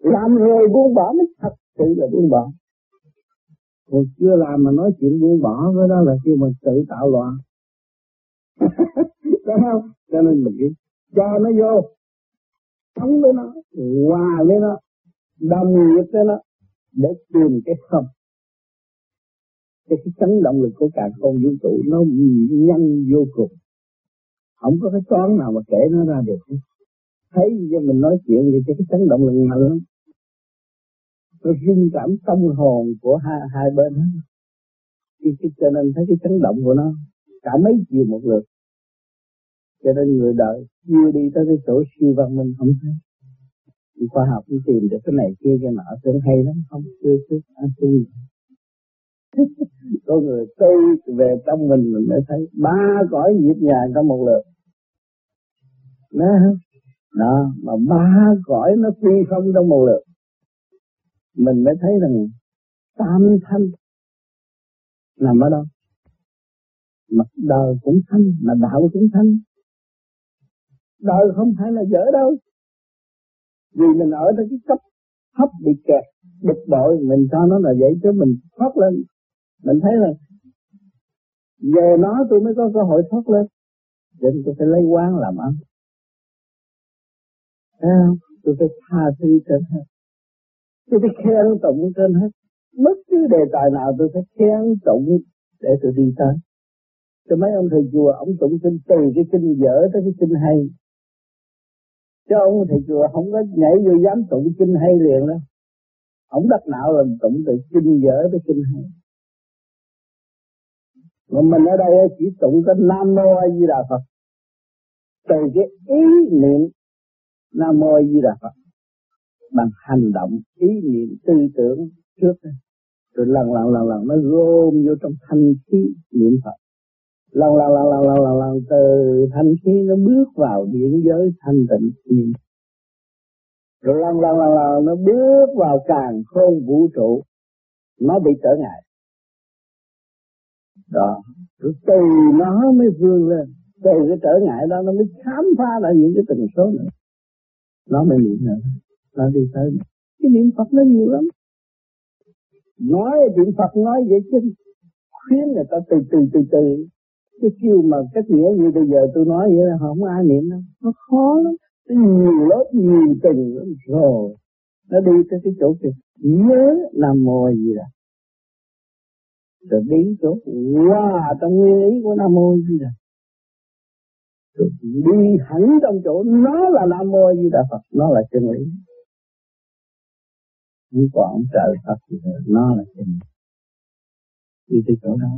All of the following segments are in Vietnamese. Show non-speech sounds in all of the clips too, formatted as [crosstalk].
làm rồi buông bỏ mới thật sự là buông bỏ. Còn chưa làm mà nói chuyện buông bỏ với đó là khi mình tự tạo loạn. [laughs] Phải không? Cho nên mình biết cho nó vô. Sống với nó hòa với nó đồng nghiệp với nó để tìm cái không. Cái, cái chấn động lực của cả con vũ trụ nó nhanh vô cùng. Không có cái toán nào mà kể nó ra được thấy cho mình nói chuyện thì cái chấn động lực mạnh lắm. Nó rung cảm tâm hồn của hai hai bên đó. cái, cái, cho nên thấy cái chấn động của nó cả mấy chiều một lượt. Cho nên người đời chưa đi tới cái chỗ siêu văn minh không thấy. Thì khoa học cũng tìm được cái này kia cái nọ tưởng hay lắm không chưa chưa à, ăn tu [laughs] có người tu về trong mình mình mới thấy ba cõi nhịp nhàng trong một lượt. Đó, đó, mà ba cõi nó quy không trong một lượt. Mình mới thấy rằng tam thanh nằm ở đâu mặt đời cũng thanh, mà đạo cũng thanh. Đời không phải là dở đâu. Vì mình ở trong cái cấp thấp bị kẹt bực bội, mình cho nó là vậy chứ mình thoát lên. Mình thấy là về nó tôi mới có cơ hội thoát lên. Nên tôi phải lấy quán làm ăn. Thấy không? tôi phải tha thứ trên hết. Tôi phải khen tụng trên hết. Bất cứ đề tài nào tôi phải khen tụng để tôi đi tới. Cho mấy ông thầy chùa, ông tụng kinh từ cái kinh dở tới cái kinh hay. Chứ ông thầy chùa không có nhảy vô dám tụng kinh hay liền đâu ông đắc não là tụng từ kinh dở tới kinh hay. Mà mình ở đây chỉ tụng cái Nam Mô A Di Đà Phật. Từ cái ý niệm Nam Mô Di Đà Phật bằng hành động ý niệm tư tưởng trước đây rồi lần lần lần lần nó gom vô trong thanh khí niệm Phật lần lần lần lần lần lần, lần từ thanh khí nó bước vào điện giới thanh tịnh niệm rồi lần lần lần lần nó bước vào càng khôn vũ trụ nó bị trở ngại đó rồi từ nó mới vươn lên từ cái trở ngại đó nó mới khám phá ra những cái tình số nữa nó mới niệm nữa nó đi tới. Cái niệm Phật nó nhiều lắm. Nói niệm Phật, nói vậy chứ khuyến người ta từ từ từ từ. Cái kêu mà cách nghĩa như bây giờ tôi nói vậy là không ai niệm đâu. Nó khó lắm. Nhiều lớp nhiều tình lắm. Rồi, nó đi tới cái chỗ kia nhớ làm mồi gì đó. Rồi đi chỗ. Wow trong nguyên ý của nam mô gì đó đi hẳn trong chỗ nó là nam mô di đà phật, nó là chân lý. Không còn trời Phật thì nó là chân lý. Đi tới chỗ đó.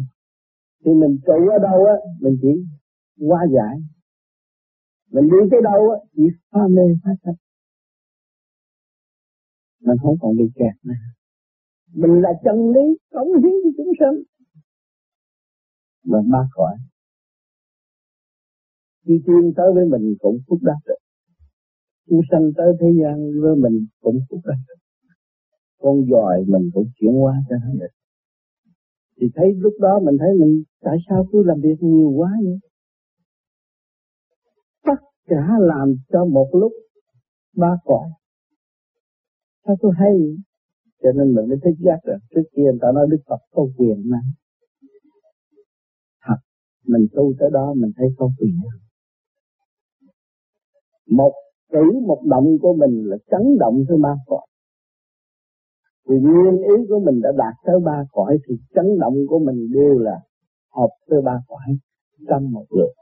Thì mình trụ ở đâu á, mình chỉ qua giải. Mình đi tới đâu á, chỉ pha mê phá chấp mình không còn bị kẹt nữa. Mình là chân lý cống hiến cho chúng sinh mình ba cõi khi tiên tới với mình cũng phúc đắc được chúng sanh tới thế gian với mình cũng phúc đắc được con dòi mình cũng chuyển qua cho nó được. Thì thấy lúc đó mình thấy mình tại sao tôi làm việc nhiều quá vậy? Tất cả làm cho một lúc ba cõi. Sao tôi hay cho nên mình mới thích giác rồi trước kia người ta nói Đức Phật có quyền mà, thật mình tu tới đó mình thấy có quyền một cử, một động của mình là chấn động thứ ba cõi vì nguyên ý của mình đã đạt tới ba cõi thì chấn động của mình đều là hợp tới ba cõi trong một lượt.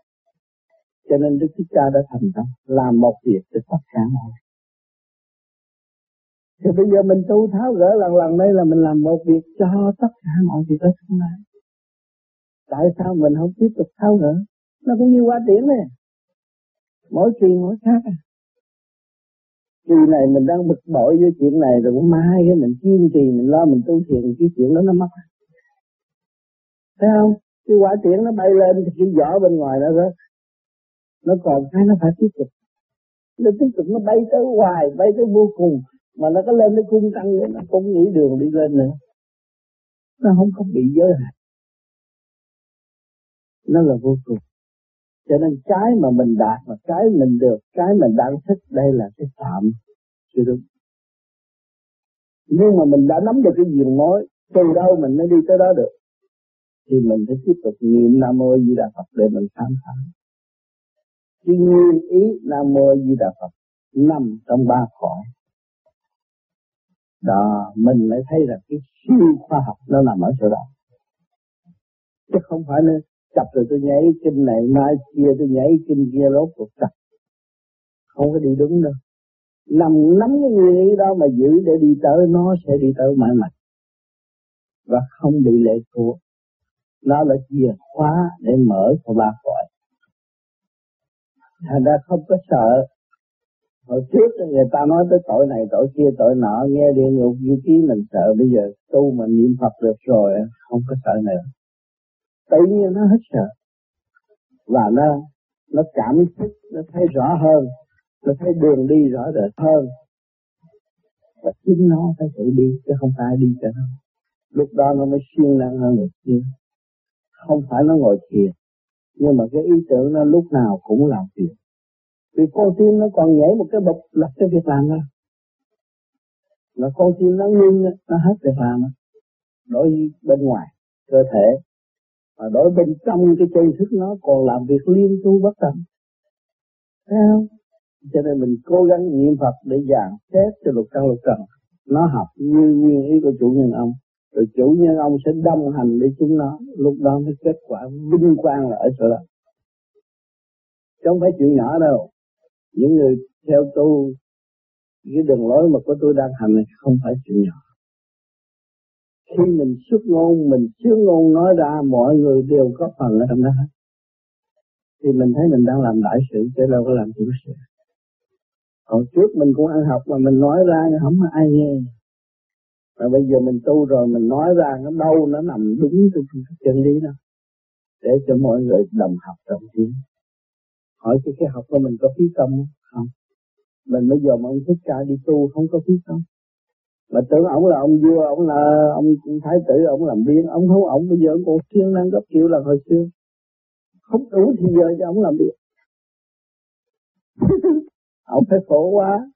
Cho nên Đức Thích Ca đã thành công làm một việc cho tất cả mọi thì bây giờ mình tu tháo gỡ lần lần đây là mình làm một việc cho tất cả mọi việc ở trong này. Tại sao mình không tiếp tục tháo gỡ? Nó cũng như qua điểm này. Mỗi kỳ mỗi khác. À kỳ này mình đang bực bội với chuyện này rồi mai cái mình kiên trì, mình lo, mình tu thiền, cái chuyện đó nó mất. Thấy không? Cái quả tiễn nó bay lên thì cái vỏ bên ngoài nó rớt. Nó còn cái nó phải tiếp tục. Nó tiếp tục, nó bay tới hoài, bay tới vô cùng. Mà nó có lên nó cung tăng nữa nó cũng nghĩ đường đi lên nữa. Nó không có bị giới hạn. Nó là vô cùng cho nên cái mà mình đạt và cái mình được, cái mình đang thích, đây là cái tạm chưa đúng nhưng mà mình đã nắm được cái diền mối từ đâu mình mới đi tới đó được? Thì mình phải tiếp tục niệm nam mô di đà phật để mình khám phá. Cái nguyên ý nam mô di đà phật nằm trong ba cõi. Đó, mình mới thấy là cái siêu khoa học nó nằm ở chỗ đó. Chứ không phải là cặp rồi tôi nhảy kinh này, mai kia tôi nhảy kinh kia, rốt cuộc cặp không có đi đúng đâu. Nằm nắm cái nguyên lý đó mà giữ để đi tới, nó sẽ đi tới mãi mãi. Và không bị lệ thuộc. Nó là chìa khóa để mở cho ba cõi. Thành ra không có sợ. Hồi trước người ta nói tới tội này, tội kia, tội nọ, nghe địa ngục du ký mình sợ. Bây giờ tu mà niệm phật được rồi, không có sợ nữa tự nhiên nó hết sợ. Và nó nó cảm thức nó thấy rõ hơn, nó thấy đường đi rõ rệt hơn. Và chính nó phải tự đi, chứ không phải đi cho nó. Lúc đó nó mới siêng năng hơn người kia không phải nó ngồi thiền, nhưng mà cái ý tưởng nó lúc nào cũng làm việc vì con tim nó còn nhảy một cái bậc là cái việc làm đó là con tim nó ngưng nó hết việc làm. Đối bên ngoài cơ thể mà đối bên trong cái chân thức nó còn làm việc liên tu bất tận. Thấy không? Cho nên mình cố gắng niệm Phật để dàn xếp cho lục căn lục trần. Nó học như nguyên ý của chủ nhân ông. Rồi chủ nhân ông sẽ đồng hành với chúng nó. Lúc đó mới kết quả vinh quang là ở chỗ đó. Chứ không phải chuyện nhỏ đâu. Những người theo tu, cái đường lối mà của tôi đang hành này không phải chuyện nhỏ khi mình xuất ngôn, mình xuất ngôn nói ra, mọi người đều có phần ở trong đó thì mình thấy mình đang làm đại sự, chứ đâu có làm chủ sự. Còn trước mình cũng ăn học mà mình nói ra, không có ai nghe. Mà bây giờ mình tu rồi, mình nói ra, nó đâu, nó nằm đúng trong cái chân lý đó. Để cho mọi người đồng học, đồng tiến hỏi cái cái học của mình có phí công không. Mình bây giờ mà ông thích ca đi tu, không có phí công mà tưởng ông là ông vua ông là ông thái tử ông làm biên. Ông không ông bây giờ ông còn siêng năng gấp triệu lần hồi xưa. Không đủ thì giờ cho ông làm biên ông [laughs] phải khổ quá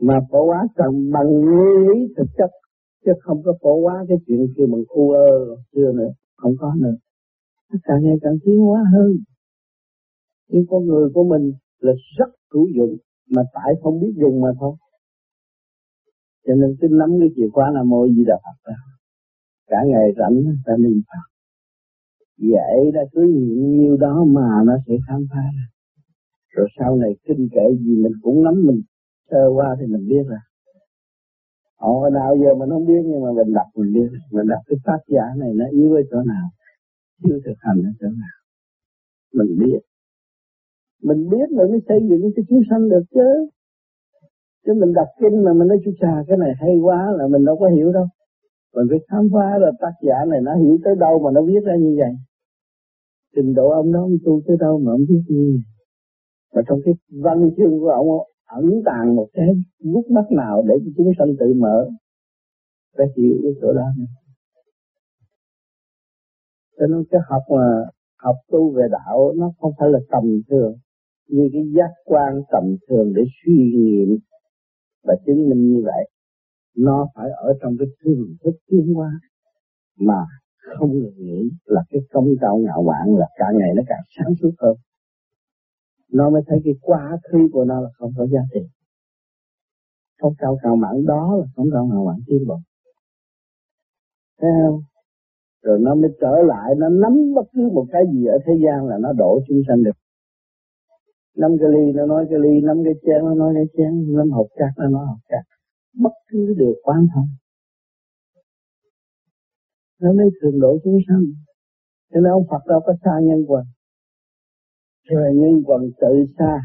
mà khổ quá cần bằng nguyên lý thực chất, chứ không có khổ quá cái chuyện kia bằng u ơ xưa nữa. Không có nữa. Tất cả ngày càng tiến hóa hơn. Nhưng con người của mình là rất hữu dụng, mà tại không biết dùng mà thôi cho nên cứ nắm cái chìa khóa là môi di đà phật ra cả ngày rảnh ta niệm phật. Dễ đã cứ niệm nhiêu đó mà nó sẽ khám phá ra. Rồi sau này kinh kệ gì mình cũng nắm mình sơ qua thì mình biết rồi. Ồ, nào giờ mình không biết nhưng mà mình đọc mình biết. Mình đọc cái tác giả này nó yếu ở chỗ nào chưa thực hành ở chỗ nào. Mình biết. Mình biết rồi mới xây dựng cái chúng sanh được chứ chứ mình đọc kinh mà mình nói, chú trà, cái này hay quá là mình đâu có hiểu đâu. Mình phải khám phá là tác giả này nó hiểu tới đâu mà nó viết ra như vậy. Trình độ ông đó ông tu tới đâu mà ông biết gì mà trong cái văn chương của ông ẩn tàng một cái nút mắt nào để cho chúng sanh tự mở, phải hiểu cái chỗ đó cho nên cái học mà học tu về đạo nó không phải là tầm thường, như cái giác quan tầm thường để suy nghiệm và chứng minh như vậy, nó phải ở trong cái thường thức tiến hóa mà không ngừng nghĩ là cái công cao ngạo mạn là càng ngày nó càng sáng suốt hơn. Nó mới thấy cái quá khứ của nó là không có giá trị. Không cao ngạo mạn đó là không cao ngạo mạn tiến bộ. Thấy không? Rồi nó mới trở lại, nó nắm bất cứ một cái gì ở thế gian là nó đổ chúng sanh được năm cái ly nó nói, cái ly năm cái chén nó nói, cái chén năm hộp cát nó nói hộp cát bất cứ điều quan thông. Nó mới thường độ chúng sanh cho nên ông Phật đâu có xa nhân quần. Rồi nhân quần tự xa.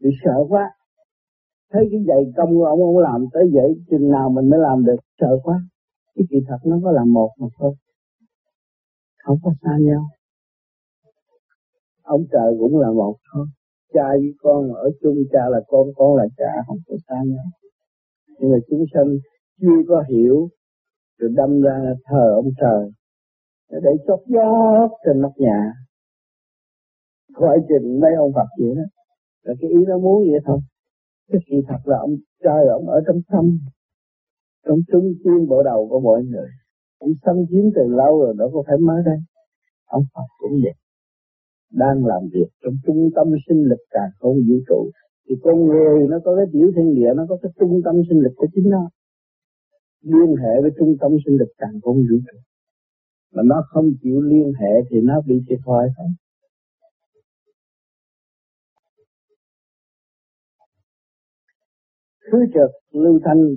Bị sợ quá. Thấy cái dày công của ông ông làm tới vậy, chừng nào mình mới làm được, sợ quá. Cái kỳ thật nó có làm một mà thôi. Không có xa nhau ông trời cũng là một thôi cha với con ở chung, cha là con con là cha, không có xa nhau. Nhưng mà chúng sanh chưa có hiểu, rồi đâm ra thờ ông trời. Để chót gió trên nóc nhà. Khỏi trình mấy ông Phật vậy đó. Là cái ý nó muốn vậy thôi. Cái sự thật là ông trời, ông ở trong tâm, trong trung tâm bộ đầu của mọi người. Cũng xâm chiếm từ lâu rồi nó có phải mới đây. Ông Phật cũng vậy đang làm việc trong trung tâm sinh lực cả không vũ trụ, thì con người nó có cái tiểu thiên địa, nó có cái trung tâm sinh lực của chính nó, liên hệ với trung tâm sinh lực càng không vũ trụ. Mà nó không chịu liên hệ thì nó bị thiệt thòi thôi. Khứ trực lưu thanh.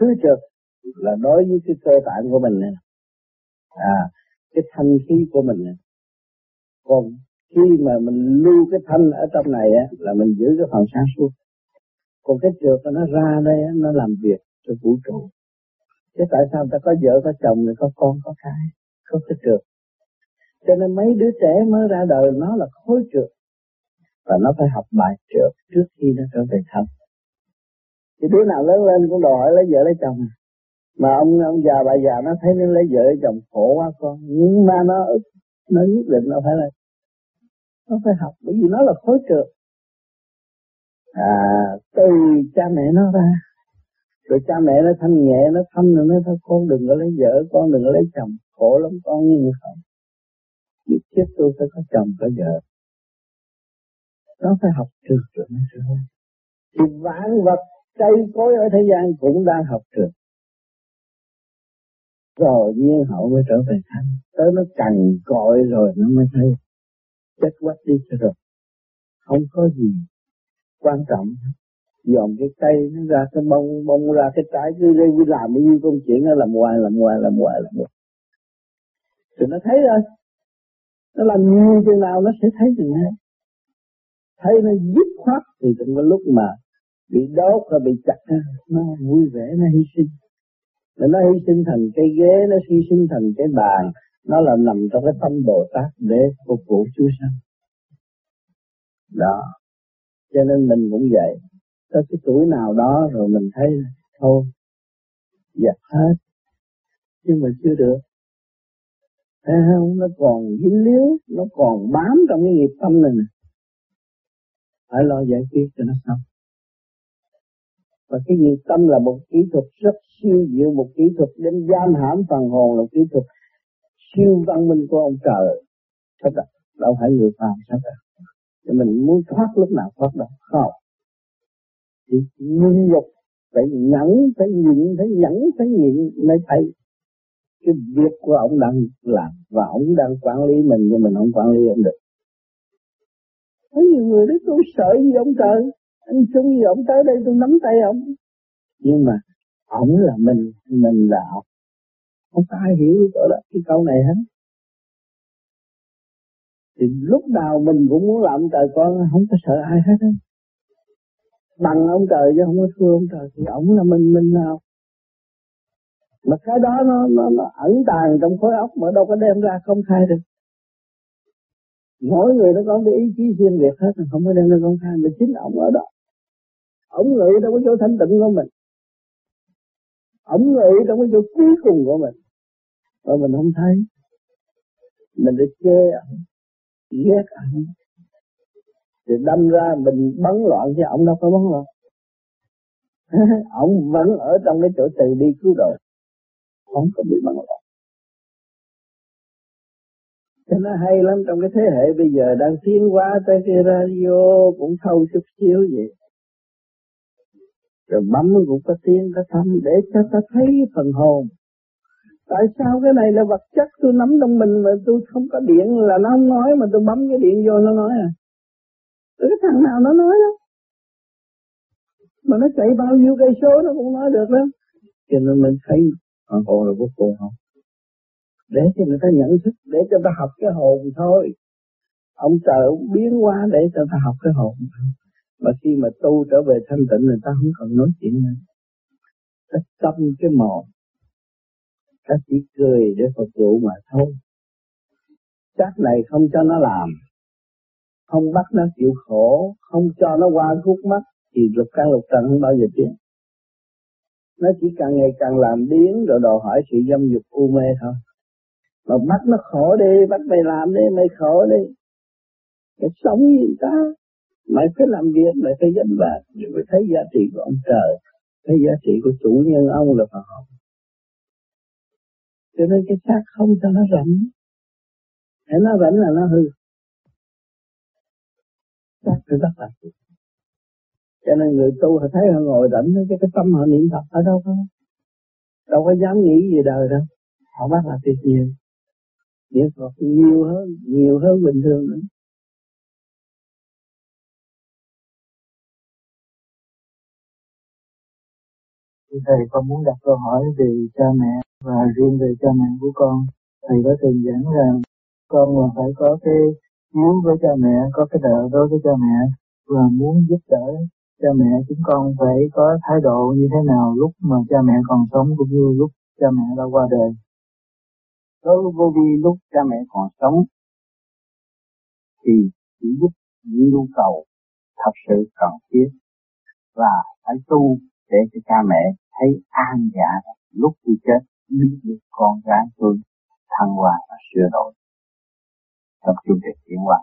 Khứ trực là đối với cái cơ tạng của mình này à cái thanh khí của mình này còn khi mà mình lưu cái thanh ở trong này á, là mình giữ cái phần sáng suốt. Còn cái trượt nó ra đây nó làm việc cho vũ trụ. Chứ tại sao ta có vợ, có chồng rồi có con, có cái có cái trượt? Cho nên mấy đứa trẻ mới ra đời, nó là khối trượt. Và nó phải học bài trượt trước khi nó trở về thân. Thì đứa nào lớn lên cũng đòi lấy vợ lấy chồng. Mà ông ông già, bà già nó thấy nó lấy vợ lấy chồng khổ quá con. Nhưng mà nó nó nhất định nó phải là nó phải học, bởi vì nó là khối trượt à từ cha mẹ nó ra. Rồi cha mẹ nó thanh nhẹ, nó thanh rồi nó thôi con đừng có lấy vợ, con đừng có lấy chồng, khổ lắm, con như không? Biết chết tôi phải có chồng, có vợ. Nó phải học trượt rồi mới được thì vạn vật cây cối ở thế gian cũng đang học trượt rồi nhiên hậu mới trở về thanh tới nó cằn cội rồi nó mới thấy chết quách đi cho rồi. Không có gì quan trọng. Dòm cái cây nó ra, cái bông bông ra, cái trái cứ đi làm như công chuyện nó làm hoài làm hoài làm hoài làm hoài. Thì nó thấy rồi nó làm nhiều thế nào nó sẽ thấy chừng ấy thấy nó dứt khoát thì từng có lúc mà bị đốt và bị chặt nó vui vẻ, nó hy sinh. Nên nó hy sinh thành cái ghế, nó hy sinh thành cái bàn. Nó là nằm trong cái tâm Bồ Tát để phục vụ chúa sanh đó. Cho nên mình cũng vậy. Tới cái tuổi nào đó rồi mình thấy thôi, dẹp hết. Nhưng mà chưa được. Thấy không? Nó còn dính líu, nó còn bám trong cái nghiệp tâm này nè. Phải lo giải quyết cho nó xong và cái nghiệp tâm là một kỹ thuật rất siêu diệu, một kỹ thuật đến giam hãm phần hồn, là kỹ thuật siêu văn minh của ông trời. Sao là đâu phải người phàm sao đó thì mình muốn thoát lúc nào thoát đâu không? Thì nhịn nhục, phải nhẫn, phải nhịn, phải nhẫn, phải nhịn mới thấy cái việc của ông đang làm. Và ông đang quản lý mình, nhưng mình không quản lý ông được. Có nhiều người đấy tôi sợ gì ông trời anh xuống gì ổng tới đây tôi nắm tay ổng nhưng mà ổng là mình mình là ổng không có ai hiểu cái đó cái câu này hết? Thì lúc nào mình cũng muốn làm trời con không có sợ ai hết á. Bằng ông trời chứ không có thua ông trời thì ổng là mình mình nào mà cái đó nó nó, nó ẩn tàng trong khối óc mà đâu có đem ra công khai được. Mỗi người nó có cái ý chí riêng biệt hết không có đem ra công khai mà chính ổng ở đó ông ngự trong cái chỗ thanh tịnh của mình. Ông ngự trong cái chỗ cuối cùng của mình. Mà mình không thấy. Mình để chê ổng, ghét ổng. Thì đâm ra mình bấn loạn chứ ông đâu có bấn loạn. [laughs] Ông vẫn ở trong cái chỗ từ đi cứu độ. Không có bị bấn loạn. Cho nó hay lắm trong cái thế hệ bây giờ đang tiến qua tới cái radio cũng thâu chút xíu vậy rồi bấm cũng có tiếng có thăm để cho ta thấy phần hồn. Tại sao cái này là vật chất tôi nắm trong mình mà tôi không có điện là nó không nói, mà tôi bấm cái điện vô nó nói à? Cái thằng nào nó nói đó. Mà nó chạy bao nhiêu cây số nó cũng nói được đó cho nên mình thấy phần hồn là vô cùng không? Để cho người ta nhận thức, để cho ta học cái hồn thôi. Ông trời ông biến hóa để cho ta học cái hồn mà khi mà tu trở về thanh tịnh người ta không còn nói chuyện nữa. Ta tâm cái mòn ta chỉ cười để phục vụ mà thôi. Chắc này không cho nó làm. Không bắt nó chịu khổ. Không cho nó qua khúc mắt thì lục căn lục trần không bao giờ tiến. Nó chỉ càng ngày càng làm biến rồi đòi hỏi sự dâm dục u mê thôi. Mà bắt nó khổ đi, bắt mày làm đi, mày khổ đi. Mày sống như người ta mày phải làm việc mày phải dẫn bạc mày phải thấy giá trị của ông trời, thấy giá trị của chủ nhân ông là Phật học. cho nên cái xác không cho nó rảnh để nó rảnh là nó hư. Xác thì rất là cho nên người tu họ thấy họ ngồi rảnh cái cái tâm họ niệm Phật ở đâu không đâu có dám nghĩ gì đời đâu. Họ bắt là tuyệt nhiều niệm Phật nhiều hơn nhiều hơn bình thường nữa. Thầy con muốn đặt câu hỏi về cha mẹ và riêng về cha mẹ của con. Thầy có từng giảng rằng con là phải có cái hiếu với cha mẹ, có cái đỡ đối với cha mẹ và muốn giúp đỡ cha mẹ chúng con phải có thái độ như thế nào lúc mà cha mẹ còn sống cũng như lúc cha mẹ đã qua đời. Đối với vô vi lúc cha mẹ còn sống thì chỉ giúp những nhu cầu thật sự cần thiết và phải tu để cho cha mẹ thấy an dạ lúc đi chết biết được con gái tôi thăng hoa và sửa đổi trong chương trình chuyển hóa.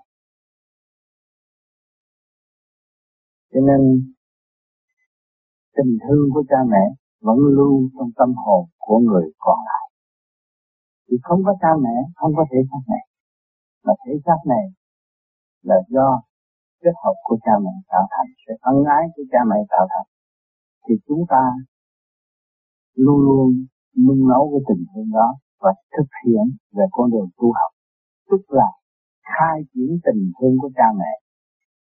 Cho nên tình thương của cha mẹ vẫn lưu trong tâm hồn của người còn lại. Thì không có cha mẹ, không có thể xác này. Mà thể xác này là do kết hợp của cha mẹ tạo thành, sự ân ái của cha mẹ tạo thành. Thì chúng ta luôn luôn nung nấu cái tình thương đó và thực hiện về con đường tu học. Tức là khai triển tình thương của cha mẹ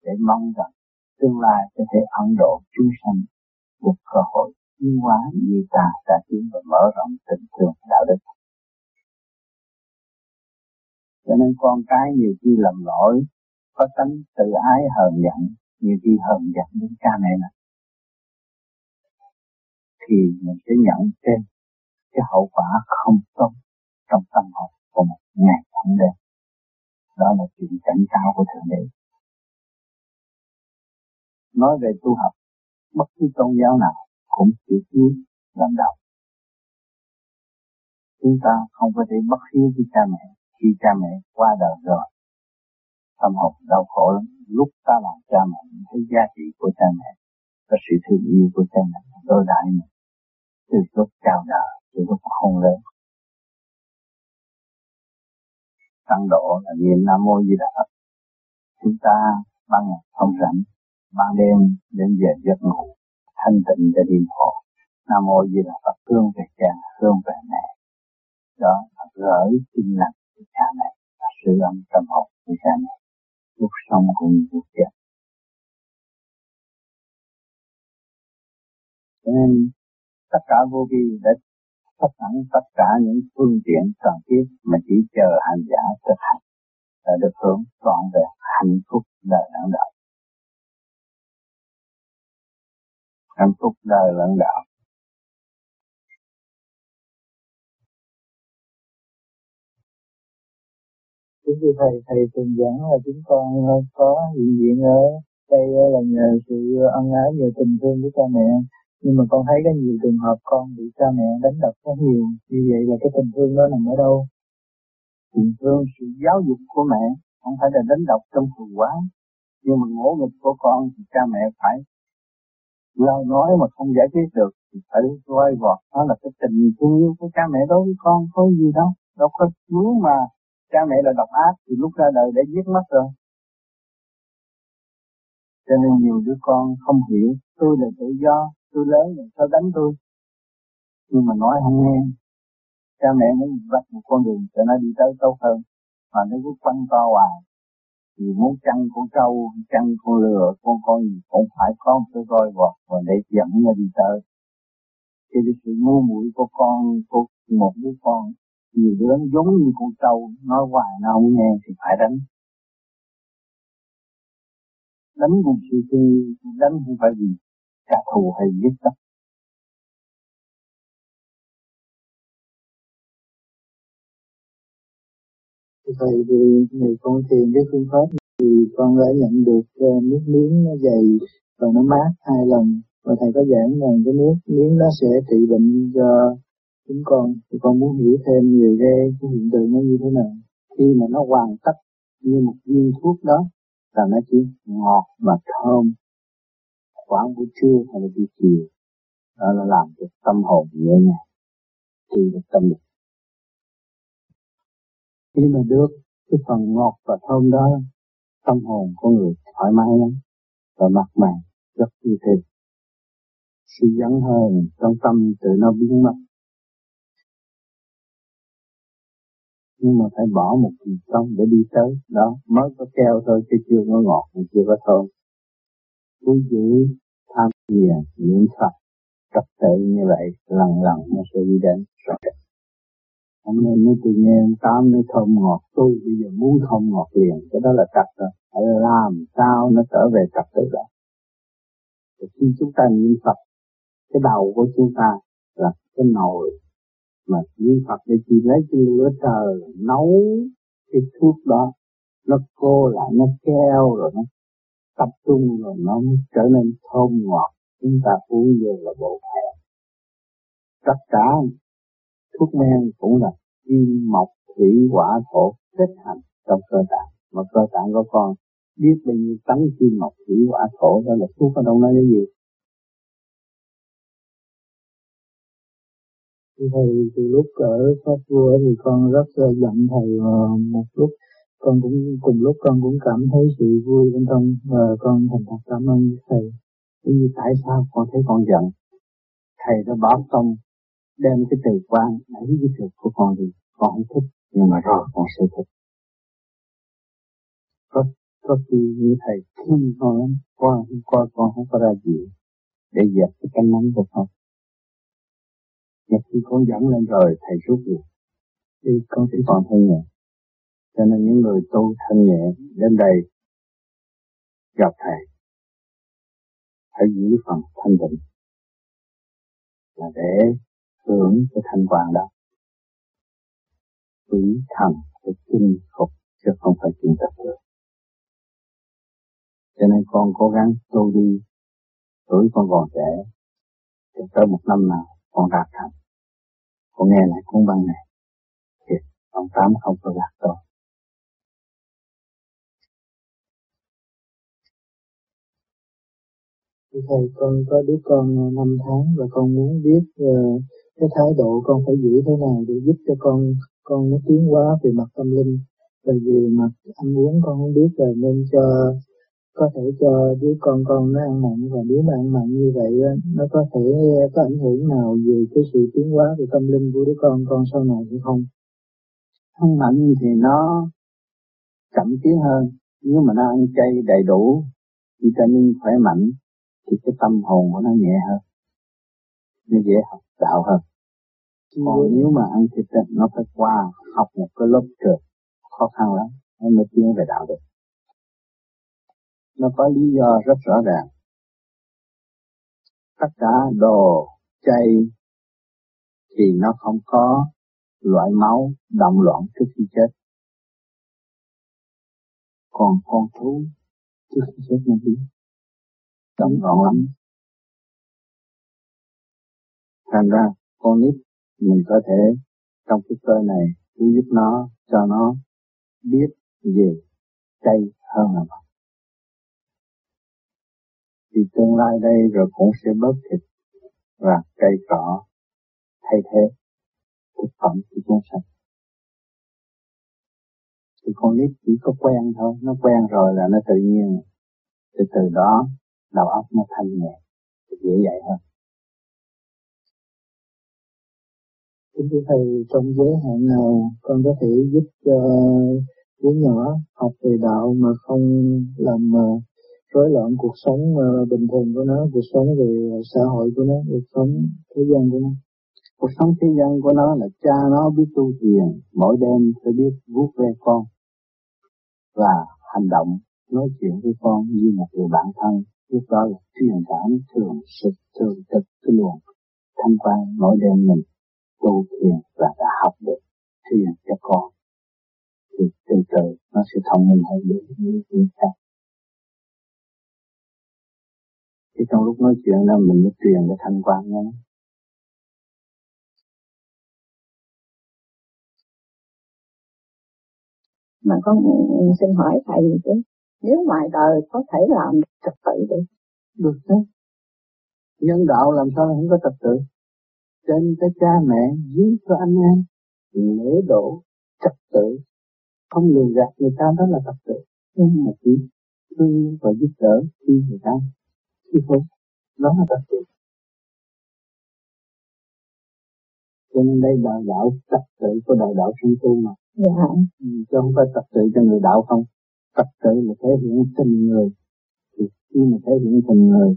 để mong rằng tương lai có thể ấn độ chúng sanh một cơ hội tiến hóa như ta đã tiến và mở rộng tình thương đạo đức. Cho nên con cái nhiều khi lầm lỗi, có tánh tự ái hờn giận, nhiều khi hờn giận đến cha mẹ mình. Thì mình sẽ nhận thêm cái hậu quả không tốt trong tâm hồn của mình ngày hôm đêm. Đó là chuyện cảnh cáo của Thượng Đế. Nói về tu học, bất cứ tôn giáo nào cũng chỉ thiếu làm đầu. Chúng ta không có thể bất hiếu với cha mẹ khi cha mẹ qua đời rồi. Tâm hồn đau khổ lắm. Lúc ta làm cha mẹ thấy giá trị của cha mẹ và sự thương yêu của cha mẹ đối đại mình từ lúc chào đời từ lúc không lớn. Tăng độ là niệm nam mô di đà phật. Chúng ta ban ngày không rảnh, ban đêm đến giờ giấc ngủ, thanh tịnh để điền hộ nam mô di đà phật hướng về cha, hướng về mẹ. Đó là gửi tin lành của cha mẹ và sự âm tâm hồn của cha mẹ. Lúc sống cũng như lúc chết cho nên tất cả vô vi đã sắp sẵn tất cả những phương tiện cần thiết mà chỉ chờ hành giả thực hành là được hưởng trọn vẹn hạnh phúc đời lãng đạo. Hạnh phúc đời lãng đạo. Kính thưa Thầy, Thầy từng dẫn là chúng con ờ, có hiện diện ở đây ờ, là nhờ sự ân ái, nhờ tình thương của cha mẹ nhưng mà con thấy có nhiều trường hợp con bị cha mẹ đánh đập quá nhiều. Như vậy là cái tình thương đó nằm ở đâu? Tình thương, sự giáo dục của mẹ. Không phải là đánh đập trong thù quá nhưng mà ngỗ nghịch của con thì cha mẹ phải lo nói mà không giải quyết được. Thì phải quay vọt. Đó là cái tình thương yêu của cha mẹ đối với con. Có gì đâu. Đâu có muốn mà cha mẹ là độc ác thì lúc ra đời để giết mất rồi. Cho nên nhiều đứa con không hiểu. Tôi là tự do tôi lớn rồi sao đánh tôi. Nhưng mà nói không nghe cha mẹ muốn vạch một con đường cho nó đi tới tốt hơn, mà nó cứ quanh to hoài. Thì muốn chăn con trâu, chăn con lừa, con con gì, cũng phải có một cái roi vọt và để dẫn nó đi tới. Thì cái sự ngu muội của con, của một đứa con, nhiều đứa giống như con trâu nói hoài, nó không nghe thì phải đánh. Đánh vì sự tư đánh không phải vì trả thù hay giết chóc Vậy thì người con thiền cái phương pháp thì con đã nhận được uh, nước miếng nó dày và nó mát hai lần. Và thầy có giảng rằng cái nước miếng nó sẽ trị bệnh cho chúng con. Thì con muốn hiểu thêm về cái, cái hiện tượng nó như thế nào. Khi mà nó hoàn tất như một viên thuốc đó là nó chỉ ngọt và thơm khoảng buổi trưa hay là buổi chiều, đó là làm cho tâm hồn nhẹ nhàng trị được tâm lực. Khi mà được cái phần ngọt và thơm đó, tâm hồn của người thoải mái lắm và mặt mày rất như thế sự dẫn hơn trong tâm tự nó biến mất. Nhưng mà phải bỏ một gì tâm để đi tới, đó, mới có keo thôi chứ chưa có ngọt, chưa có thơm cứ giữ tham thiền niệm phật, trật tự như vậy, lần lần nó sẽ đi đến rõ rệt nay mới nói tự nhiên tám nó thơm ngọt, tôi bây giờ muốn thơm ngọt liền, cái đó là trật rồi phải làm sao nó trở về trật tự lại khi chúng ta niệm Phật, cái đầu của chúng ta là cái nồi mà niệm Phật để chỉ lấy cái lửa trời nấu cái thuốc đó. Nó cô lại, nó keo rồi nó tập trung rồi nó trở nên thơm ngọt. Chúng ta uống vô là bộ khỏe tất cả thuốc men cũng là kim, mộc, thủy, hỏa, thổ kết hành trong cơ tạng. Mà cơ tạng của con biết bao nhiêu tấn kim, mộc, thủy, hỏa, thổ, đó là thuốc ở đâu, nói cái gì? Thầy, từ lúc ở pháp vua thì con rất là giận thầy ờ, một lúc con cũng cùng lúc con cũng cảm thấy sự vui bên trong, và con thành thật cảm ơn thầy. Vì tại sao con thấy con giận? Thầy đã bảo con đem cái từ quan đẩy cái từ của con đi con không thích, nhưng mà rồi con sẽ thích. Có có khi như thầy khi con lắm, qua qua con không có ra gì để dẹp cái cánh nắng của con. Nhưng khi con dẫn lên rồi, thầy rút được thì con chỉ còn thân nhẹ cho nên những người tu thân nhẹ đến đây gặp thầy, phải giữ phần thanh tịnh là để hưởng cái thanh quan đó. Quý thần phải chinh phục chứ không phải chuyện tập được. Cho nên con cố gắng tu đi, tuổi con còn trẻ, thì tới một năm nào con đạt thành con nghe lại cuốn băng này, thì ông tám không có đạt tôi Thầy con có đứa con ờ, 5 tháng và con muốn biết uh, cái thái độ con phải giữ thế nào để giúp cho con con nó tiến hóa về mặt tâm linh và về mặt ăn uống con không biết là nên cho có thể cho đứa con con nó ăn mặn và nếu mà ăn mặn như vậy nó có thể ờ, có ảnh hưởng nào về cái sự tiến hóa về tâm linh của đứa con con sau này hay không? Ăn mặn thì nó chậm tiến hơn nếu mà nó ăn chay đầy đủ vitamin khỏe mạnh thì cái tâm hồn của nó nhẹ hơn nó dễ học đạo hơn. Còn nếu mà ăn thịt nó phải qua học một cái lớp trượt khó khăn lắm nó mới tiến về đạo được. Nó có lý do rất rõ ràng. Tất cả đồ chay thì nó không có loại máu động loạn trước khi chết. Còn con thú trước khi chết nó biết động loạn lắm thành ra con nít mình có thể trong cái cơ này giúp nó, cho nó biết về cây hơn là mặt thì tương lai đây rồi cũng sẽ bớt thịt và cây cỏ thay thế thực phẩm của chúng sanh thì con nít chỉ có quen thôi, nó quen rồi là nó tự nhiên. Từ từ đó đầu óc nó thanh nhẹ dễ dạy hơn Kính thưa Thầy, trong giới hạn nào con có thể giúp cho đứa nhỏ học về đạo mà không làm uh, rối loạn cuộc sống uh, bình thường của nó, cuộc sống về xã hội của nó, cuộc sống thế gian của nó? Cuộc sống thế gian của nó là cha nó biết tu thiền, mỗi đêm phải biết vuốt ve con và hành động nói chuyện với con như một người bạn thân lúc đó là truyền cảm thường sự thường tập cái luồng thanh quan mỗi đêm mình tu thiền và đã học được thiền cho con. Thì từ từ nó sẽ thông minh hơn được những chuyện khác thì trong lúc nói chuyện đó, mình mới truyền cái thanh quan nó mà con xin hỏi thầy chứ? Nếu ngoài đời có thể làm trật tự được được chứ. Nhân đạo làm sao không có trật tự? Trên cái cha mẹ dưới cho anh em lễ độ trật tự. Không lừa gạt người ta đó là trật tự. Nhưng mà chỉ thương và giúp đỡ khi người ta khi thôi đó là trật tự. Cho nên đây là đạo trật tự của đạo đạo sanh tu mà. Dạ. Ừ, chứ không phải trật tự cho người đạo không trật tự là thể hiện tình người thì khi mà thể hiện tình người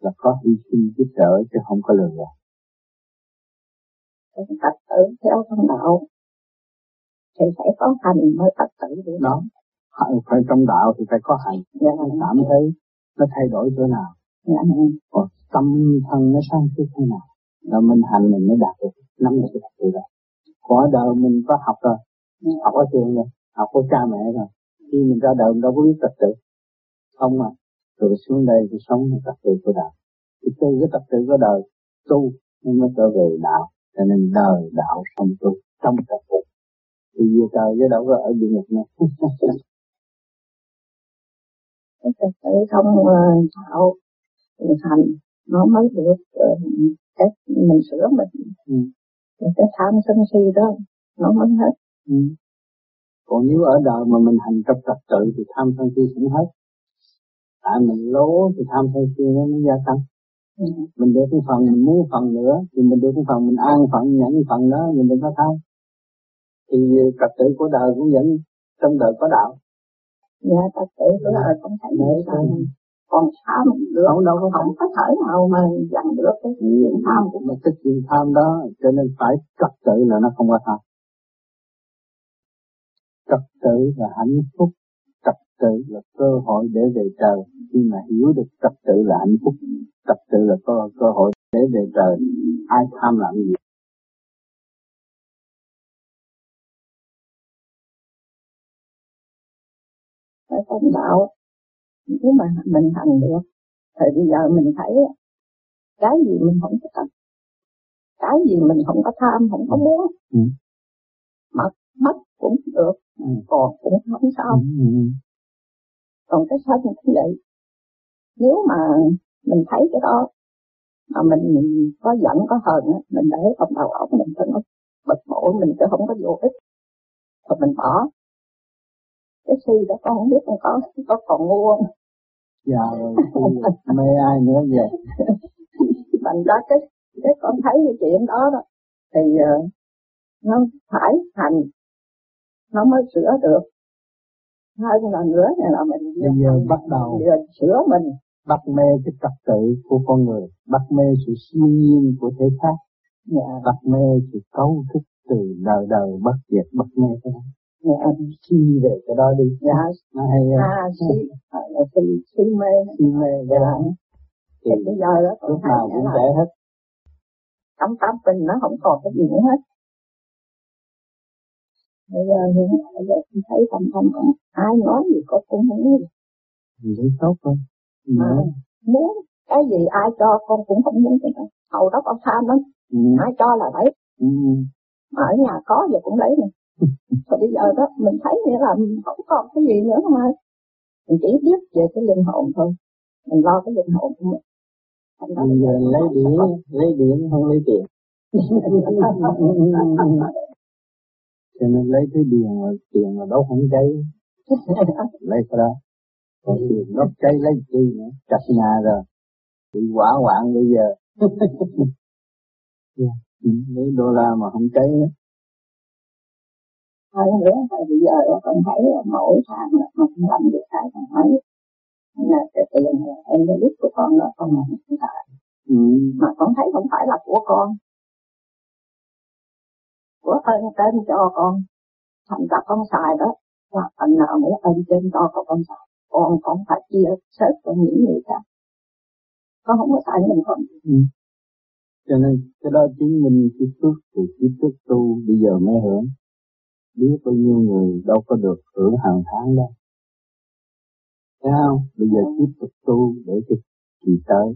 là có hy sinh giúp đỡ chứ không có lừa gạt. Trật tự theo trong đạo thì phải có hành mới trật tự được. Đó. Phải trong đạo thì phải có hành. Dạ cảm thấy nó thay đổi chỗ nào? Dạ còn tâm thân nó sáng suốt thế nào? Rồi mình hành mình mới đạt được. Nắm được cái trật tự đó ở đời mình có học rồi. Dạ. học ở trường rồi. Học của cha mẹ rồi khi mình ra đời mình đâu có biết trật tự không mà rồi xuống đây thì sống trật tự của đạo. Thì từ cái trật tự của đời tu nên nó trở về đạo. Cho nên đời đạo sống tu trong trật tự thì vừa trời chứ đâu có ở địa ngục nữa. [laughs] Cái trật tự trong đạo uh, hành nó mới được uh, cái mình sửa mình ừ. cái tham sân si đó nó mới hết. Ừ. còn nếu ở đời mà mình hành trong trật tự thì tham sân si cũng hết. Tại mình lố thì tham sân si nó mới gia tăng. Ừ. mình được cái phần mình muốn phần nữa thì mình được cái phần mình an phận nhận phần đó mình đừng có tham thì trật tự của đời cũng vẫn trong đời có đạo. Dạ trật tự của đời không thể để còn sao mình được không đâu không, không có thể nào mà dặn được cái chuyện tham của mình. Cái chuyện tham đó cho nên phải trật tự là nó không có tham trật tự là hạnh phúc. Trật tự là cơ hội để về trời. Khi mà hiểu được trật tự là hạnh phúc trật tự là cơ, cơ hội để về trời ai tham làm gì? Phải công đạo nếu mà mình hành được thì bây giờ mình thấy cái gì mình không có thích cái gì mình không có tham không có muốn ừ. mà mất cũng được ừ. còn cũng không sao ừ. ừ, ừ. còn cái thân cũng vậy nếu mà mình thấy cái đó mà mình có giận có hờn mình để trong đầu óc mình cho nó bực bội mình chứ không có vô ích rồi mình bỏ cái si đó con không biết con có có còn ngu không dạ rồi mê ai nữa vậy [laughs] thành ra cái cái con thấy cái chuyện đó đó thì uh, nó phải hành nó mới sửa được. Hơn là nữa này là mình bây giờ bắt đầu. Vừa sửa mình. Bắt mê cái trật tự của con người. Bắt mê sự siêu nhiên của thể xác. Dạ. bắt mê sự cấu trúc từ đời đời bất diệt bất mê cái đó dạ. suy về cái đó đi. Dạ. Nó hay à suy là suy suy mê. Suy mê dạ. đó thì bây giờ đó lúc nào cũng trẻ hết. Trong tâm tình nó không còn cái gì nữa hết bây giờ hiện bây giờ tôi thấy tâm không ai nói gì có cũng không biết. Gì thấy tốt thôi mà muốn cái gì ai cho con cũng không muốn cái đó. Hầu đó con tham lắm. Ừ. ai cho là lấy ừ. mà ở nhà có giờ cũng lấy nè rồi [laughs] bây giờ đó mình thấy nghĩa là không còn cái gì nữa mà. Mình chỉ biết về cái linh hồn thôi. Mình lo cái linh hồn của mình bây giờ lấy điện lấy điện không lấy tiền [laughs] cho nên lấy cái điện mà tiền mà đâu không cháy. [laughs] Lấy cái đó. Còn tiền đốt cháy lấy chi nữa. Chặt nhà rồi. Bị quả hoạn bây giờ. [laughs] Lấy đô la mà không cháy nữa. Thôi nữa, tại bây giờ con thấy mỗi tháng là con làm được cái con thấy. Là cái tiền em đã biết của con là con làm tại. Ừ. Mà con thấy không phải là của con. Của ơn trên cho con. Thành ra con xài đó. Và phần nào nữa ơn trên cho con con xài. Còn con phải chia sớt cho những người khác. Con không có xài mình không. Ừ. Cho nên cái đó chứng minh cái phước từ cái phước tu bây giờ mới hưởng biết bao nhiêu người đâu có được hưởng hàng tháng đâu. Thấy không? Bây giờ tiếp tục tu để cho kỳ tới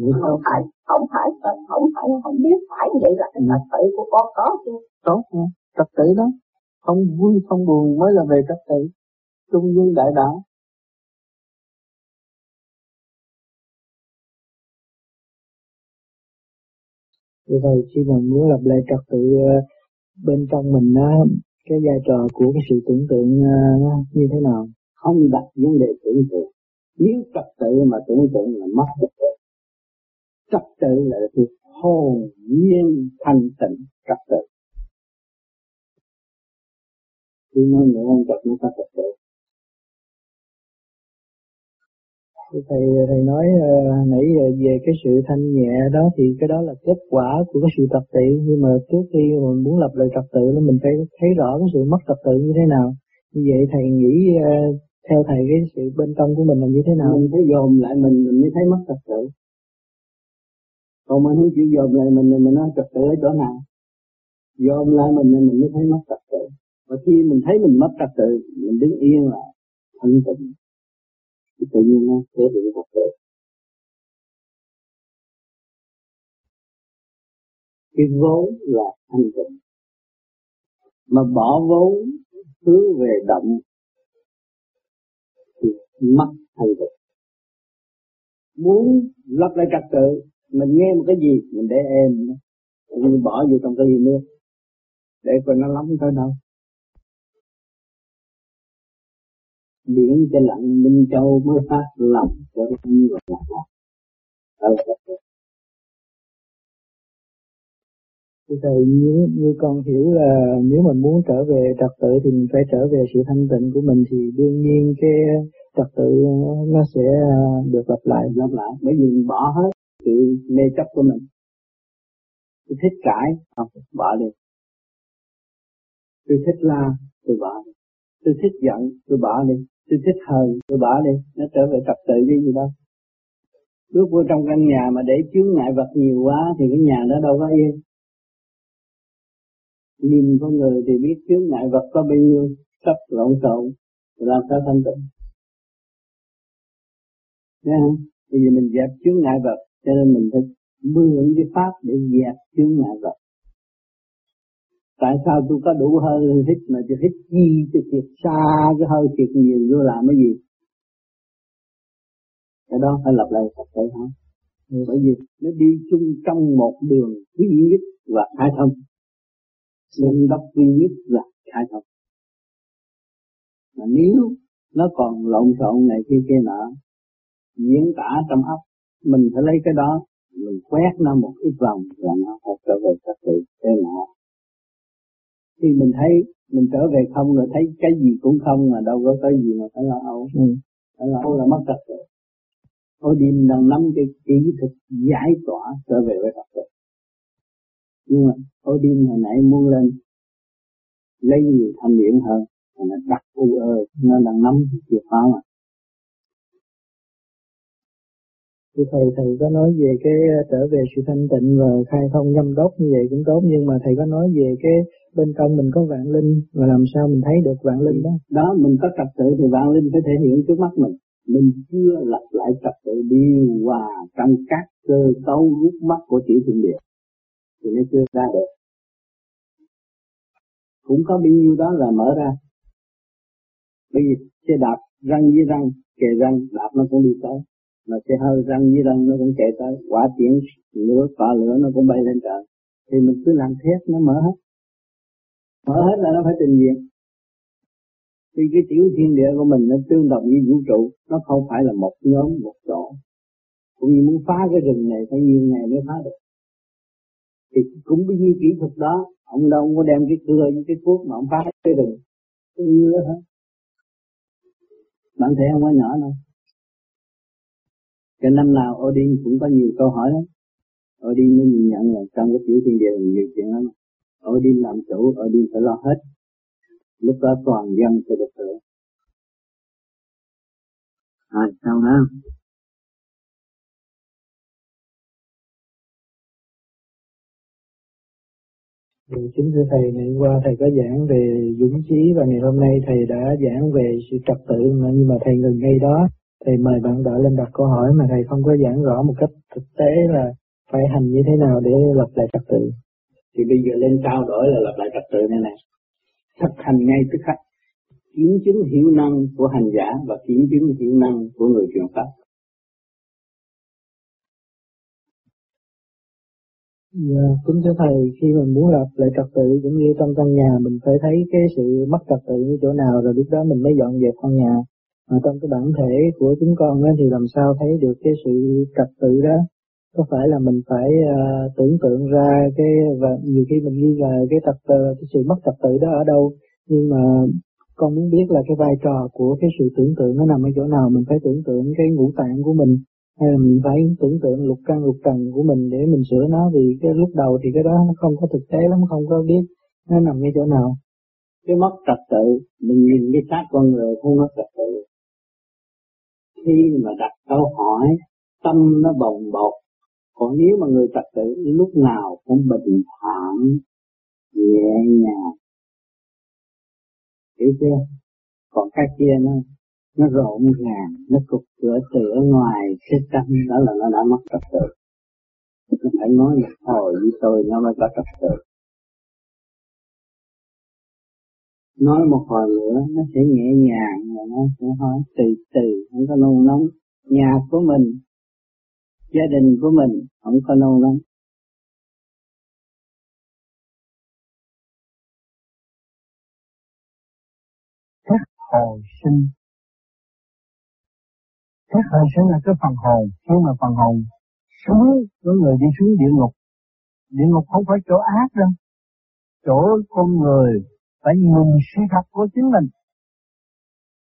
nhưng không phải không phải không phải không biết phải vậy là cái ừ. trật tự của con có chứ. Tốt nha trật tự đó. Không vui không buồn mới là về trật tự. Trung dung đại đạo. Như vậy khi mà muốn lập lại trật tự ờ, bên trong mình á cái vai trò của cái sự tưởng tượng ờ, như thế nào? Không đặt vấn đề tưởng tượng. Nếu trật tự mà tưởng tượng là mất trật tự Trật tự là sự hồn nhiên thanh tịnh trật tự. Khi nói nữa ông trật nó có trật tự. Thầy thầy nói uh, nãy giờ về cái sự thanh nhẹ đó thì cái đó là kết quả của cái sự trật tự nhưng mà trước khi mình muốn lập lại trật tự thì mình phải thấy rõ cái sự mất trật tự như thế nào. Như vậy thầy nghĩ uh, theo thầy cái sự bên trong của mình là như thế nào? Mình phải dồn lại mình mình mới thấy mất trật tự. Còn mình không chịu dòm lại mình thì mình nói trật tự ở chỗ nào? dòm lại mình thì mình mới thấy mất trật tự. Và khi mình thấy mình mất trật tự, mình đứng yên lại, thanh tịnh, thì tự nhiên nó sẽ bị trật tự. Cái vốn là thanh tịnh. Mà bỏ vốn hướng về động thì mất thanh tịnh. Muốn lập lại trật tự, mình nghe một cái gì mình để êm, mình bỏ vô trong cái ly nước. Để coi nó lắm tới đâu. Biển cho lặng minh châu mới phát lòng cho như là là Thầy như, như con hiểu là nếu mình muốn trở về trật tự thì mình phải trở về sự thanh tịnh của mình thì đương nhiên cái trật tự nó sẽ được lặp lại. Lặp lại bởi vì mình bỏ hết sự mê chấp của mình. Tôi thích cãi, không, bỏ đi. Tôi thích la, tôi bỏ đi. Tôi thích giận, tôi bỏ đi tôi thích hờn tôi bỏ đi nó trở về tập tự với gì đâu bước vô trong căn nhà mà để chướng ngại vật nhiều quá thì cái nhà đó đâu có yên nhìn con người thì biết chướng ngại vật có bao nhiêu sắp lộn xộn làm sao thanh tịnh Thấy không? Bây giờ mình dẹp chướng ngại vật cho nên mình phải mượn cái pháp để dẹp chướng ngại vật. Tại sao tôi có đủ hơi hít mà tôi hít chi cho thiệt xa cái hơi thiệt nhiều vô làm cái gì? Cái đó phải lập lại thật tự hả? Bởi vì nó đi chung trong một đường duy nhất và khai thông đường đốc duy nhất là khai thông mà nếu nó còn lộn xộn này kia kia nọ diễn tả trong óc mình phải lấy cái đó mình quét nó một ít vòng là nó phải trở về trật tự thế nọ khi mình thấy mình trở về không rồi thấy cái gì cũng không mà đâu có cái gì mà phải lo âu. Ừ. phải lo âu là mất trật tự Ô điềm đang nắm cái kỹ thuật giải tỏa trở về với trật tự nhưng mà ô điềm hồi nãy muốn lên lấy nhiều thanh điển hơn mà nó đặt u ơ nó đang nắm chìa khóa mà thì thầy, thầy có nói về cái ờ, trở về sự thanh tịnh và khai thông nhâm đốc như vậy cũng tốt, nhưng mà thầy có nói về cái bên trong mình có vạn linh và làm sao mình thấy được vạn linh đó? Đó, mình có trật tự thì vạn linh phải thể hiện trước mắt mình. Mình chưa lập lại trật tự điều hòa trong các cơ cấu rút mắt của tiểu thiên địa thì nó chưa ra được. Cũng có bao nhiêu đó là mở ra. Bởi vì xe đạp răng với răng, kề răng, đạp nó cũng đi tới nó sẽ hơi răng như răng nó cũng chạy tới, quả tiễn lửa quả lửa nó cũng bay lên trời. Thì mình cứ làm thét nó mở hết. Mở hết là nó phải trình diện. Vì cái tiểu thiên địa của mình nó tương đồng với vũ trụ, nó không phải là một nhóm, một chỗ cũng như muốn phá cái rừng này, phải nhiều ngày mới phá được. Thì cũng bao nhiêu kỹ thuật đó. Ông đâu có đem cái cưa với cái cuốc mà ông phá cái rừng. Cái như đó hết bạn thấy không có nhỏ đâu cái năm nào Odin cũng có nhiều câu hỏi lắm. Odin mới nhìn nhận là trong cái tiểu thiên địa nhiều chuyện lắm. Odin làm chủ, Odin phải lo hết. Lúc đó toàn dân sẽ được hưởng. Rồi, sao thì Chính thưa Thầy, ngày qua Thầy có giảng về dũng chí và ngày hôm nay Thầy đã giảng về sự trật tự nhưng mà Thầy ngừng ngay đó Thầy mời bạn đợi lên đặt câu hỏi mà thầy không có giảng rõ một cách thực tế là phải hành như thế nào để lập lại trật tự. Thì bây giờ lên trao đổi là lập lại trật tự này này. Thực hành ngay tức khắc. Kiểm chứng hiệu năng của hành giả và kiểm chứng hiệu năng của người truyền pháp. Dạ, kính thưa thầy, khi mình muốn lập lại trật tự cũng như trong căn nhà mình phải thấy cái sự mất trật tự như chỗ nào rồi lúc đó mình mới dọn dẹp căn nhà. Mà trong cái bản thể của chúng con đó, thì làm sao thấy được cái sự trật tự đó? Có phải là mình phải uh, tưởng tượng ra cái và nhiều khi mình nghi ngờ cái trật tự, cái sự mất trật tự đó ở đâu? Nhưng mà con muốn biết là cái vai trò của cái sự tưởng tượng nó nằm ở chỗ nào mình phải tưởng tượng cái ngũ tạng của mình hay là mình phải tưởng tượng lục căn lục trần của mình để mình sửa nó vì cái lúc đầu thì cái đó nó không có thực tế lắm không có biết nó nằm ở chỗ nào cái mất trật tự mình nhìn cái xác con người không mất trật tự khi mà đặt câu hỏi, tâm nó bồng bột. Còn nếu mà người trật tự lúc nào cũng bình thản, nhẹ nhàng, hiểu chưa? Còn cái kia nó nó rộn ràng, nó cục cửa từ ở ngoài, cái tâm đó là nó đã mất trật tự nó phải nói là hồi với tôi nó mới có trật tự nói một hồi nữa, nó sẽ nhẹ nhàng và nó sẽ hỏi từ từ, không có nôn nóng. Nhà của mình, gia đình của mình không có nôn nóng. Hồi sinh. Các hồi sinh là cái phần hồn. Khi mà phần hồn xuống, Có người đi xuống địa ngục. Địa ngục không phải chỗ ác đâu. Chỗ con người phải nhìn sự thật của chính mình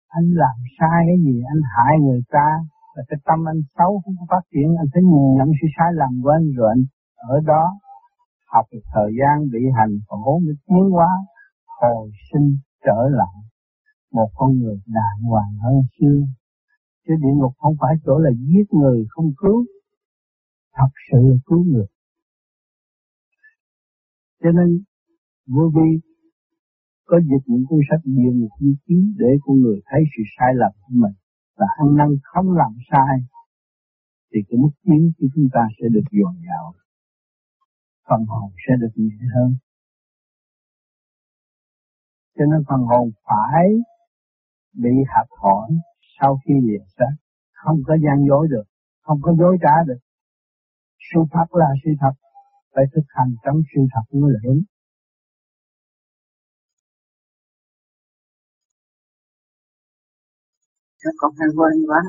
Anh làm sai cái gì Anh hại người ta Là cái tâm anh xấu không có phát triển Anh phải nhìn nhận sự sai lầm của anh Rồi anh ở đó Học được thời gian bị hành khổ để tiến hóa Hồi sinh trở lại một con người đàng hoàng hơn xưa. Chứ địa ngục không phải chỗ là giết người không cứu, thật sự là cứu người. Cho nên vô vi có dịch những cuốn sách địa ngục ký để con người thấy sự sai lầm của mình và ăn năn không làm sai, thì cái mức tiến của chúng ta sẽ được dồn dào. Phần hồn sẽ được nhẹ hơn. Cho nên phần hồn phải bị hạt hỏi sau khi liệt xác. Không có gian dối được, không có dối trá được. Sự thật là sự thật, phải thực hành trong sự thật mới là đúng con hay quên quá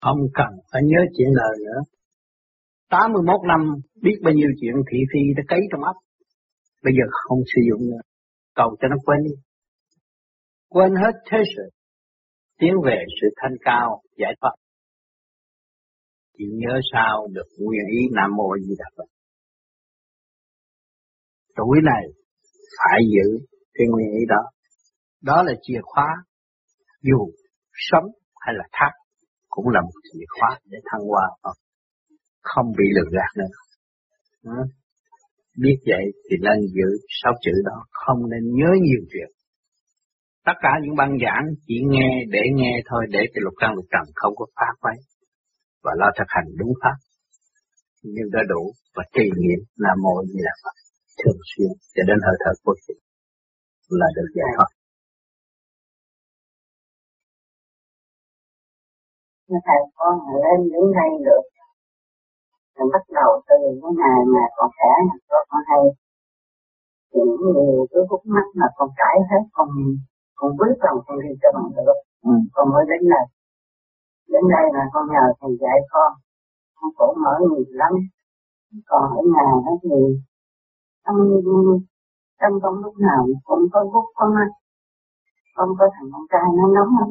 không cần phải nhớ chuyện đời nữa 81 năm biết bao nhiêu chuyện thị phi đã cấy trong ấp bây giờ không sử dụng nữa cầu cho nó quên đi quên hết thế sự, tiến về sự thanh cao, giải thoát. Chỉ nhớ sao được nguyên ý Nam Mô Di Đà Phật. Tuổi này phải giữ cái nguyên ý đó. Đó là chìa khóa, dù sống hay là thắt cũng là một chìa khóa để thăng hoa Phật. Không bị lừa gạt nữa. Ừ. Biết vậy thì nên giữ sáu chữ đó, không nên nhớ nhiều chuyện Tất cả những băng giảng chỉ nghe để nghe thôi để cho lục căn lục trần không có phá quấy và lo thực hành đúng pháp nhưng đã đủ và trì niệm là mô như là Phật thường xuyên cho đến hơi thở của chị là được giải thoát. Thầy con lên đến đây được. Rồi bắt đầu từ cái ngày mà con trẻ con hay. Những điều cứ hút mắt mà con cãi hết con con biết rằng con đi cho bằng được. Ừ. con mới đến đây. Đến đây là con nhờ thầy dạy con. Con khổ mở nhiều lắm. Còn ở nhà đó thì trong trong trong lúc nào cũng có bút con ăn con có thằng con trai nó nóng lắm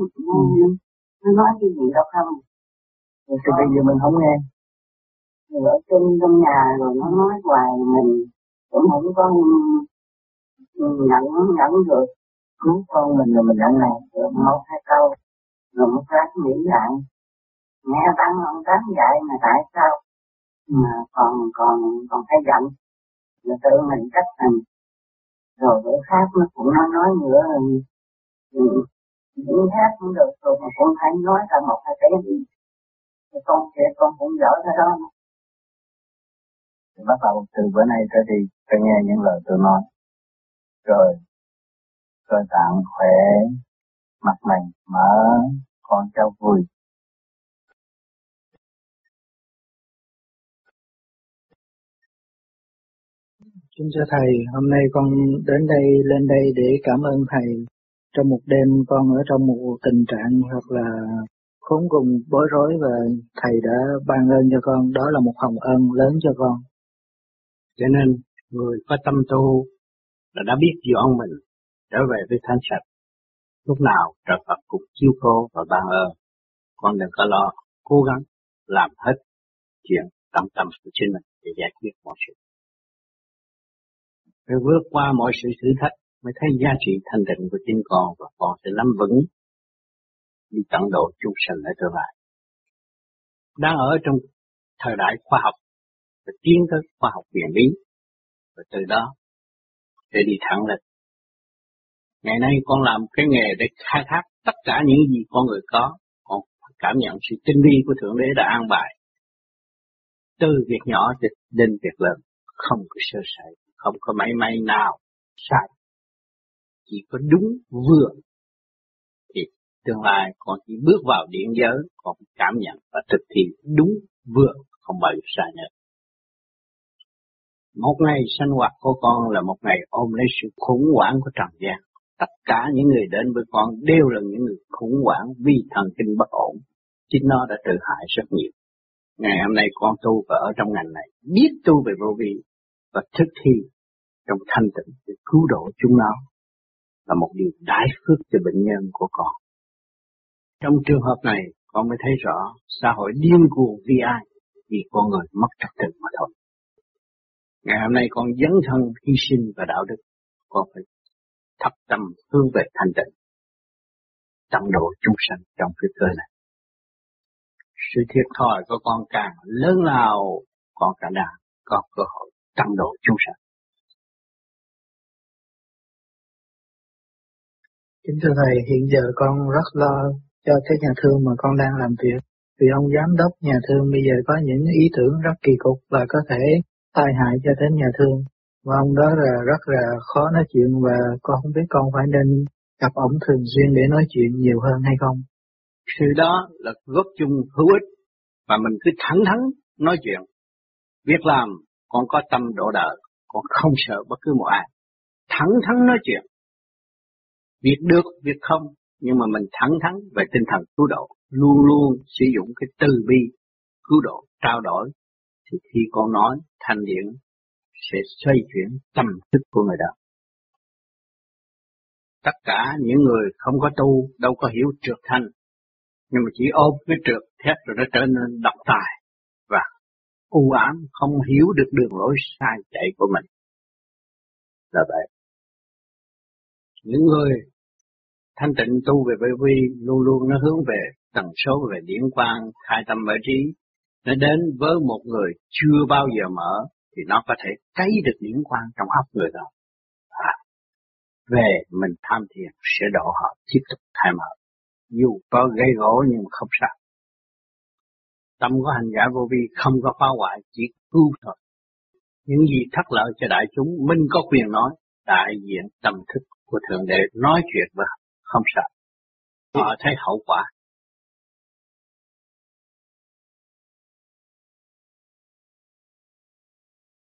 nó, nó nói cái gì đâu không? Thì con, bây giờ mình không nghe. Rồi ở trên trong nhà rồi nó nói hoài mình cũng không có nhận nhận được. Cứu con mình rồi mình nhận này rồi một hai câu rồi một lát nghĩ lại. Nghe tăng ông tán dạy mà tại sao mà còn còn còn phải giận? Rồi tự mình trách mình. Rồi bữa khác nó cũng nói nói nữa những khác cũng được rồi mà cũng phải nói ra một hai cái gì thì con sẽ con cũng giỏi ra đó thì bắt đầu từ bữa nay trở đi phải nghe những lời tôi nói rồi cơ tạng khỏe, mặt mày mở, con cháu vui. Xin chào Thầy, hôm nay con đến đây lên đây để cảm ơn Thầy. Trong một đêm con ở trong một tình trạng hoặc là khốn cùng bối rối và Thầy đã ban ơn cho con, đó là một hồng ân lớn cho con. Cho nên người có tâm tu là đã biết dọn mình trở về với thanh sạch. Lúc nào trời Phật cũng chiêu cô và ban ơn. Con đừng có lo, cố gắng làm hết chuyện tâm tâm của chính mình để giải quyết mọi sự. Phải vượt qua mọi sự thử thách mới thấy giá trị thanh định của chính con và con sẽ nắm vững đi tận độ chúng sanh ở tương lai. Đang ở trong thời đại khoa học và tiến tới khoa học viện lý và từ đó để đi thẳng lên. Ngày nay con làm cái nghề để khai thác tất cả những gì con người có, con cảm nhận sự tinh vi của Thượng Đế đã an bài. Từ việc nhỏ đến việc lớn, không có sơ sẩy, không có máy may nào sai. Chỉ có đúng vừa thì tương lai con chỉ bước vào điện giới, con cảm nhận và thực thi đúng vừa, không bao giờ sai nữa. Một ngày sinh hoạt của con là một ngày ôm lấy sự khủng hoảng của trần gian. Tất cả những người đến với con đều là những người khủng hoảng vì thần kinh bất ổn. Chính nó đã tự hại rất nhiều. Ngày hôm nay con tu và ở trong ngành này, biết tu về vô vi và thực thi trong thanh tịnh để cứu độ chúng nó là một điều đại phước cho bệnh nhân của con. Trong trường hợp này, con mới thấy rõ xã hội điên cuồng vì ai? Vì con người mất trật tự mà thôi. Ngày hôm nay con dấn thân hy sinh và đạo đức, con phải thập tâm hướng về thanh tịnh, tận độ chúng sanh trong cái cơ này. Sự thiệt thòi của con càng lớn lao, con càng đang có cơ hội tận độ chúng sanh. Kính thưa Thầy, hiện giờ con rất lo cho cái nhà thương mà con đang làm việc. Vì ông giám đốc nhà thương bây giờ có những ý tưởng rất kỳ cục và có thể tai hại cho đến nhà thương. Và ông đó là rất là khó nói chuyện và con không biết con phải nên gặp ông thường xuyên để nói chuyện nhiều hơn hay không. Sự đó là góp chung hữu ích và mình cứ thẳng thắn nói chuyện. Việc làm con có tâm độ đời, con không sợ bất cứ một ai. Thẳng thắn nói chuyện. Việc được, việc không, nhưng mà mình thẳng thắn về tinh thần cứu độ, luôn luôn sử dụng cái từ bi, cứu độ, trao đổi. Thì khi con nói, thanh điển sẽ xoay chuyển tâm thức của người đó. Tất cả những người không có tu đâu có hiểu trượt thanh, nhưng mà chỉ ôm cái trượt thét rồi nó trở nên độc tài và u ám không hiểu được đường lối sai chạy của mình. Là vậy. Những người thanh tịnh tu về bởi vi luôn luôn nó hướng về tần số về điển quang khai tâm mở trí nó đến với một người chưa bao giờ mở thì nó có thể cấy được điển quang trong óc người đó. À, về mình tham thiền sẽ độ họ tiếp tục khai mở. Dù có gây gỗ nhưng không sao. Tâm của hành giả vô vi không có phá hoại, chỉ cứu thôi. Những gì thất lợi cho đại chúng, mình có quyền nói, đại diện tâm thức của Thượng Đế nói chuyện mà không sợ. Họ thấy hậu quả